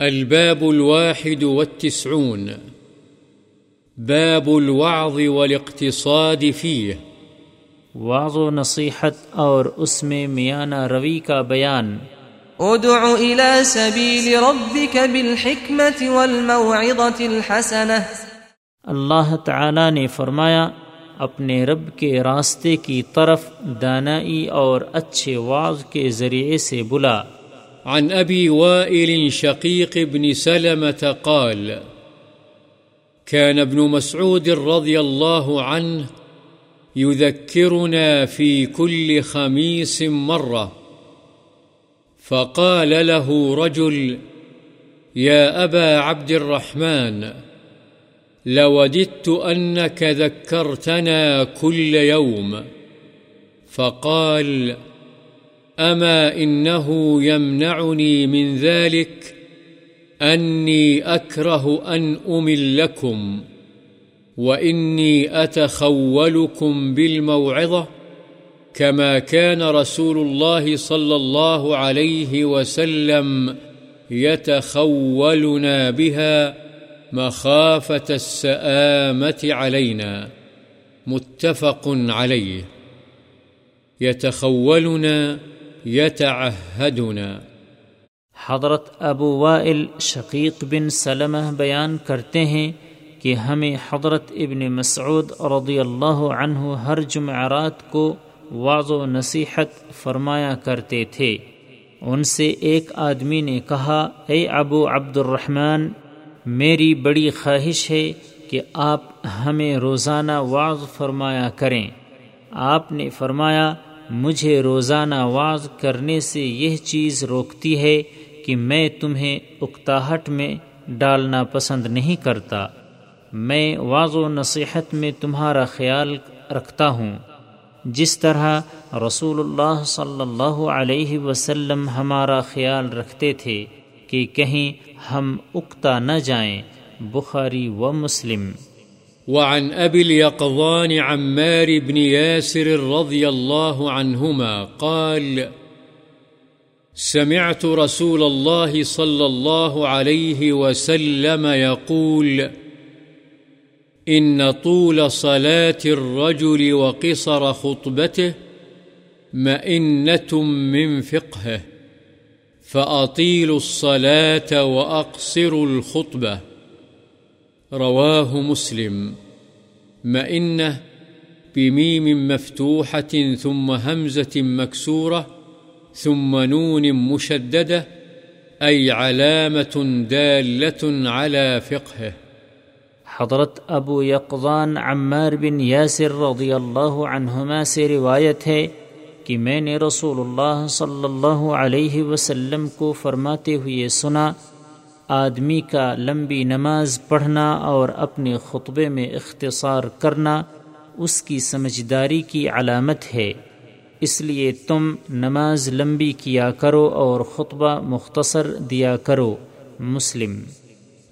الباب الواحد والتسعون. باب الوعظ والاقتصاد فيه. وعظ و نصیحت اور اس میں میانہ روی کا بیان. ادع الى سبيل ربك بالحكمة والموعظة الحسنة. اللہ تعالی نے فرمایا اپنے رب کے راستے کی طرف دانائی اور اچھے واض کے ذریعے سے بلا۔ عن أبي وائل شقيق بن سلمة قال كان ابن مسعود رضي الله عنه يذكرنا في كل خميس مرة، فقال له رجل يا أبا عبد الرحمن، لوددت أنك ذكرتنا كل يوم، فقال فقال أما إنه يمنعني من ذلك أني أكره أن أملكم وإني أتخولكم بالموعظة كما كان رسول الله صلى الله عليه وسلم يتخولنا بها مخافة السآمة علينا متفق عليه يتخولنا يتعهدنا. حضرت ابو وائل شقیق بن سلمہ بیان کرتے ہیں کہ ہمیں حضرت ابن مسعود رضی اللہ عنہ ہر جمعرات کو واض و نصیحت فرمایا کرتے تھے۔ ان سے ایک آدمی نے کہا، اے ابو عبد الرحمن میری بڑی خواہش ہے کہ آپ ہمیں روزانہ واض فرمایا کریں۔ آپ نے فرمایا مجھے روزانہ واض کرنے سے یہ چیز روکتی ہے کہ میں تمہیں اکتاہٹ میں ڈالنا پسند نہیں کرتا۔ میں واض و نصیحت میں تمہارا خیال رکھتا ہوں۔ جس طرح رسول اللہ صلی اللہ علیہ وسلم ہمارا خیال رکھتے تھے کہ کہیں ہم اکتا نہ جائیں، بخاری و مسلم۔ وعن أبي اليقظان عمار بن ياسر رضي الله عنهما قال، سمعت رسول الله صلى الله عليه وسلم يقول، إن طول صلاة الرجل وقصر خطبته مئنة من فقهه، فأطيل الصلاة وأقصر الخطبة. رواه مسلم. مئنة بميم مفتوحة ثم همزة مكسورة ثم نون مشددة أي علامة دالة على فقهه. حضرت ابو یقضان عمار بن یاسر رضی اللہ عنہما سے روایت ہے کہ میں نے رسول اللہ صلی اللہ علیہ وسلم کو فرماتے ہوئے سنا آدمی کا لمبی نماز پڑھنا اور اپنے خطبے میں اختصار کرنا اس کی سمجھداری کی علامت ہے۔ اس لیے تم نماز لمبی کیا کرو اور خطبہ مختصر دیا کرو۔ مسلم۔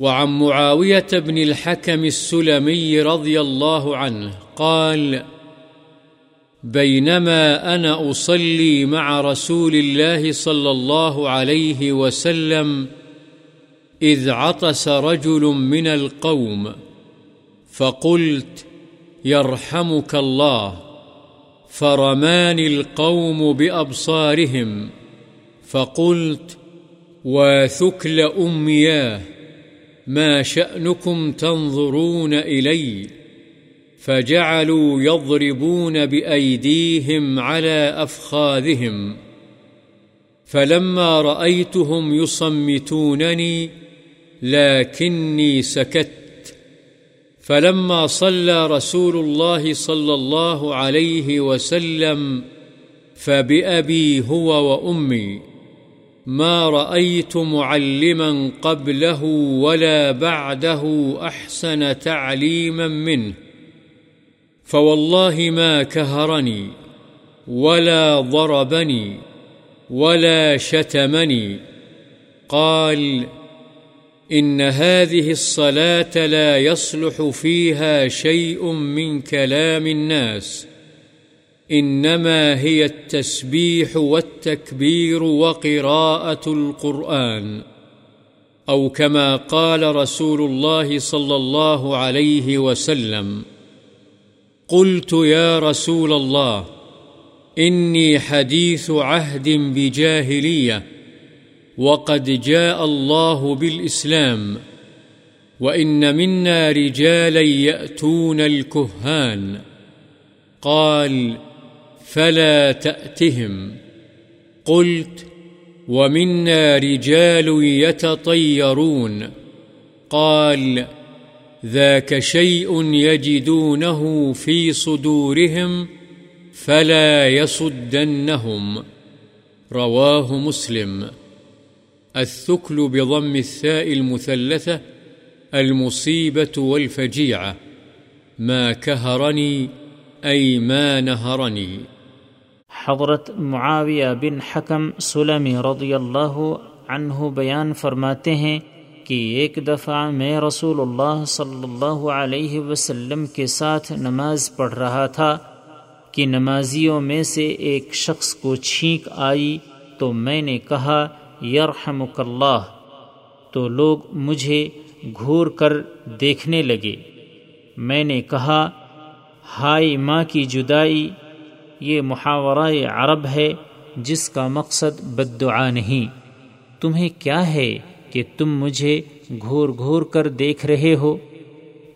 وعن معاوية بن الحكم السلمي رضي الله عنه قال بينما أنا أصلي مع رسول الله صلى الله عليه وسلم إذ عطس رجل من القوم فقلت يرحمك الله فرماني القوم بأبصارهم فقلت وثكل أمياه ما شأنكم تنظرون إلي فجعلوا يضربون بأيديهم على أفخاذهم فلما رأيتهم يصمتونني لكني سكت. فلما صلى رسول الله صلى الله عليه وسلم فبأبي هو وأمي، ما رأيت معلما قبله ولا بعده أحسن تعليما منه. فوالله ما كهرني ولا ضربني ولا شتمني. قال إن هذه الصلاة لا يصلح فيها شيء من كلام الناس. إنما هي التسبيح والتكبير وقراءة القرآن. أو كما قال رسول الله صلى الله عليه وسلم قلت يا رسول الله، إني حديث عهد بجاهلية. وقد جاء الله بالإسلام وإن منا رجالا يأتون الكهان قال فلا تأتهم قلت ومنا رجال يتطيرون قال ذاك شيء يجدونه في صدورهم فلا يصدنهم رواه مسلم الثكل بضم الثاء المثلثة المصيبة والفجيعة. ما كهرني أي ما نهرني. حضرت معاویہ بن حکم سلمی رضی اللہ عنہ بیان فرماتے ہیں کہ ایک دفعہ میں رسول اللہ صلی اللہ علیہ وسلم کے ساتھ نماز پڑھ رہا تھا کہ نمازیوں میں سے ایک شخص کو چھینک آئی تو میں نے کہا یرحمک اللہ تو لوگ مجھے گھور کر دیکھنے لگے۔ میں نے کہا ہائی ماں کی جدائی، یہ محاورہ عرب ہے جس کا مقصد بد دعا نہیں۔ تمہیں کیا ہے کہ تم مجھے گھور گھور کر دیکھ رہے ہو؟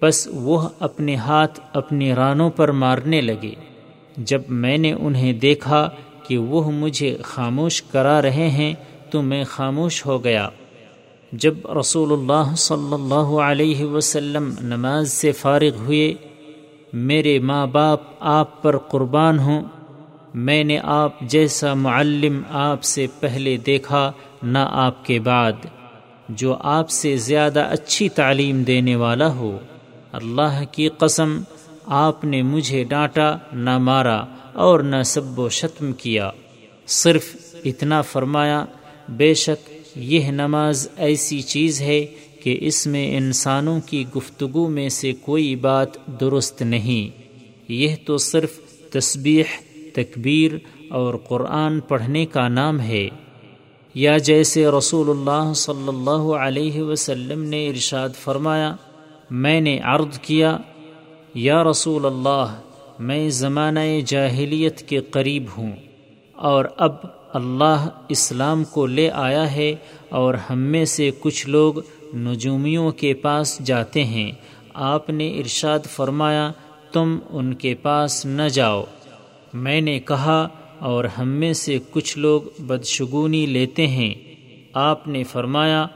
بس وہ اپنے ہاتھ اپنی رانوں پر مارنے لگے۔ جب میں نے انہیں دیکھا کہ وہ مجھے خاموش کرا رہے ہیں تو میں خاموش ہو گیا۔ جب رسول اللہ صلی اللہ علیہ وسلم نماز سے فارغ ہوئے، میرے ماں باپ آپ پر قربان ہوں۔ میں نے آپ جیسا معلم آپ سے پہلے دیکھا، نہ آپ کے بعد۔ جو آپ سے زیادہ اچھی تعلیم دینے والا ہو۔ اللہ کی قسم، آپ نے مجھے ڈانٹا، نہ مارا اور نہ سب و شتم کیا۔ صرف اتنا فرمایا بے شک یہ نماز ایسی چیز ہے کہ اس میں انسانوں کی گفتگو میں سے کوئی بات درست نہیں۔ یہ تو صرف تسبیح، تکبیر اور قرآن پڑھنے کا نام ہے۔ یا جیسے رسول اللہ صلی اللہ علیہ وسلم نے ارشاد فرمایا، میں نے عرض کیا، یا رسول اللہ، میں زمانہ جاہلیت کے قریب ہوں۔ اور اب اللہ اسلام کو لے آیا ہے اور ہم میں سے کچھ لوگ نجومیوں کے پاس جاتے ہیں۔ آپ نے ارشاد فرمایا، تم ان کے پاس نہ جاؤ۔ میں نے کہا، اور ہم میں سے کچھ لوگ بدشگونی لیتے ہیں۔ آپ نے فرمایا،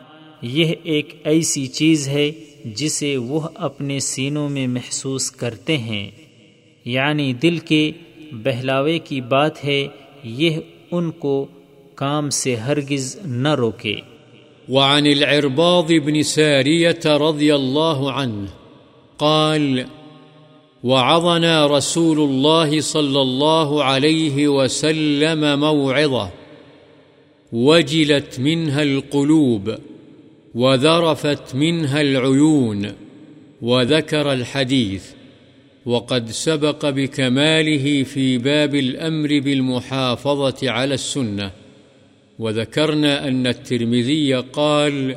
یہ ایک ایسی چیز ہے جسے وہ اپنے سینوں میں محسوس کرتے ہیں۔ یعنی دل کے بہلاوے کی بات ہے، یہ ان کو کام سے ہرگز نہ روکے۔ وعن العرباض بن سارية رضي الله عنه قال، وعظنا رسول الله صلى الله عليه وسلم موعظة وجلت منها القلوب، وذرفت منها العيون وذكر الحديث وقد سبق بكماله في باب الأمر بالمحافظة على السنة، وذكرنا أن الترمذي قال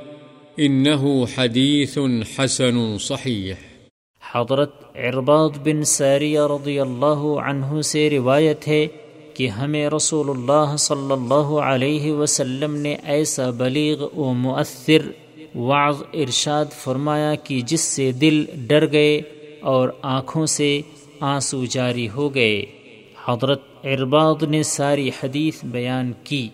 إنه حديث حسن صحيح. حضرت عرباد بن ساریہ رضی اللہ عنہ سے روایت ہے کہ ہمیں رسول اللہ صلی اللہ علیہ وسلم نے ایسا بلیغ و مؤثر وعظ ارشاد فرمایا کہ جس سے دل ڈر گئے اور آنکھوں سے آنسو جاری ہو گئے۔ حضرت ارباد نے ساری حدیث بیان کی۔